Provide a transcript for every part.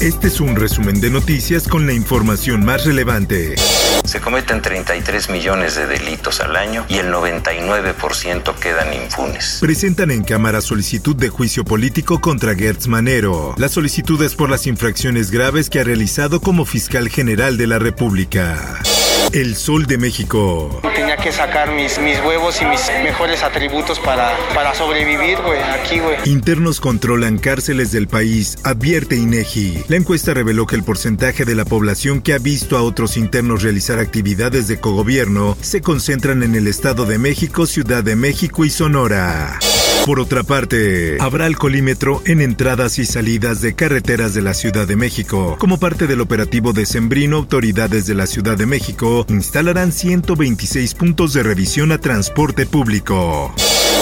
Este es un resumen de noticias con la información más relevante. Se cometen 33 millones de delitos al año y el 99% quedan impunes. Presentan en Cámara solicitud de juicio político contra Gertz Manero. La solicitud es por las infracciones graves que ha realizado como fiscal general de la República. El Sol de México. Tenía que sacar mis, mis huevos y mis mejores atributos para, para sobrevivir, güey, aquí, güey. Internos controlan cárceles del país, advierte INEGI. La encuesta reveló que el porcentaje de la población que ha visto a otros internos realizar actividades de cogobierno se concentran en el Estado de México, Ciudad de México y Sonora. Por otra parte, habrá alcoholímetro en entradas y salidas de carreteras de la Ciudad de México. Como parte del operativo decembrino, autoridades de la Ciudad de México instalarán 126 puntos de revisión a transporte público.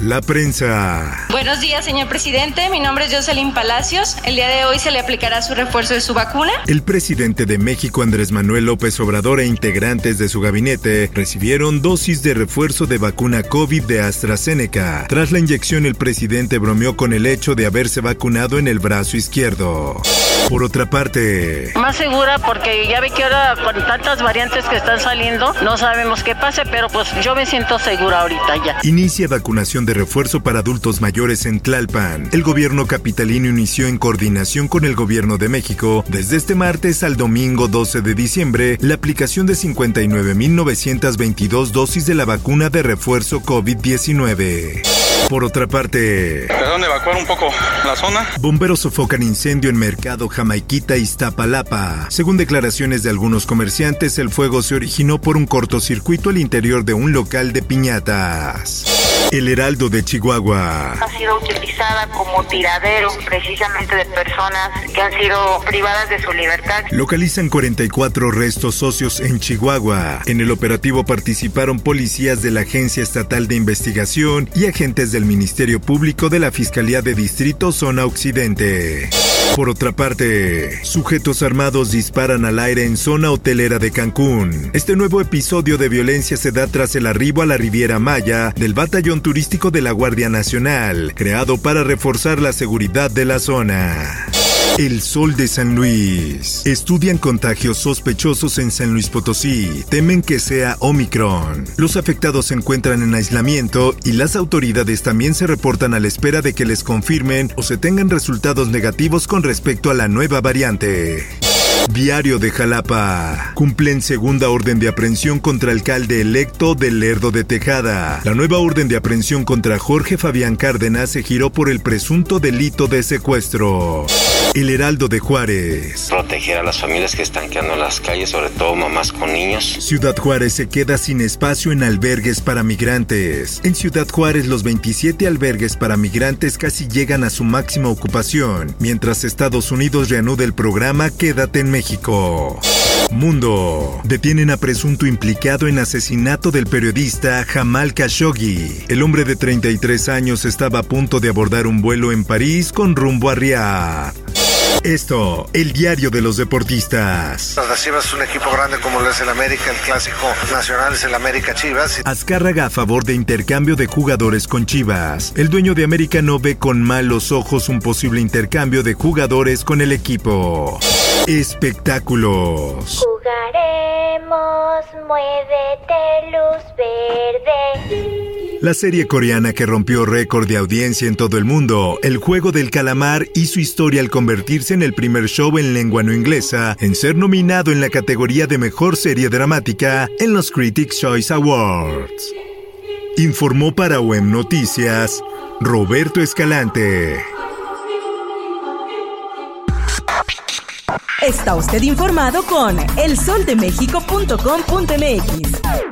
La prensa. Buenos días, señor presidente. Mi nombre es Jocelyn Palacios. El día de hoy se le aplicará su refuerzo de su vacuna. El presidente de México, Andrés Manuel López Obrador, e integrantes de su gabinete recibieron dosis de refuerzo de vacuna COVID de AstraZeneca. Tras la inyección, el presidente bromeó con el hecho de haberse vacunado en el brazo izquierdo. Por otra parte, Más segura porque ya ve que ahora con tantas variantes que están saliendo, no sabemos qué pase, pero pues yo me siento segura ahorita ya. inicia vacunación de refuerzo para adultos mayores en Tlalpan. El gobierno capitalino inició en coordinación con el gobierno de México desde este martes al domingo 12 de diciembre la aplicación de 59.922 dosis de la vacuna de refuerzo COVID-19. Por otra parte, Perdón, evacuar un poco la zona. Bomberos sofocan incendio en Mercado Jamaiquita, Iztapalapa. Según declaraciones de algunos comerciantes, el fuego se originó por un cortocircuito al interior de un local de piñatas. El Heraldo de Chihuahua. ha sido utilizada como tiradero precisamente de personas que han sido privadas de su libertad. Localizan 44 restos socios en Chihuahua. En el operativo participaron policías de la Agencia Estatal de Investigación y agentes del Ministerio Público de la Fiscalía de Distrito Zona Occidente. Por otra parte, sujetos armados disparan al aire en zona hotelera de Cancún. Este nuevo episodio de violencia se da tras el arribo a la Riviera Maya del batallón turístico de la Guardia Nacional, creado para reforzar la seguridad de la zona. El Sol de San Luis. Estudian contagios sospechosos en San Luis Potosí. Temen que sea Omicron. Los afectados se encuentran en aislamiento y las autoridades también se reportan a la espera de que les confirmen o se tengan resultados negativos con respecto a la nueva variante. Diario de Jalapa. Cumplen segunda orden de aprehensión contra alcalde electo de Lerdo de Tejada. La nueva orden de aprehensión contra Jorge Fabián Cárdenas se giró por el presunto delito de secuestro. El Heraldo de Juárez. Proteger a las familias que están quedando en las calles, sobre todo mamás con niños. Ciudad Juárez se queda sin espacio en albergues para migrantes. En Ciudad Juárez los 27 albergues para migrantes casi llegan a su máxima ocupación, mientras Estados Unidos reanuda el programa Quédate en México. Mundo. Detienen a presunto implicado en asesinato del periodista Jamal Khashoggi. El hombre de 33 años estaba a punto de abordar un vuelo en París con rumbo a Riyadh. Esto, el diario de los deportistas. Las Chivas es un equipo grande como lo es el América, el clásico nacional es el América Chivas. Azcárraga a favor de intercambio de jugadores con Chivas. El dueño de América no ve con malos ojos un posible intercambio de jugadores con el equipo. Espectáculos. Jugaremos, muévete, luz verde. La serie coreana que rompió récord de audiencia en todo el mundo, El juego del calamar, hizo historia al convertirse en el primer show en lengua no inglesa en ser nominado en la categoría de mejor serie dramática en los Critics' Choice Awards. Informó para OEM Noticias Roberto Escalante. Está usted informado con elsoldemexico.com.mx.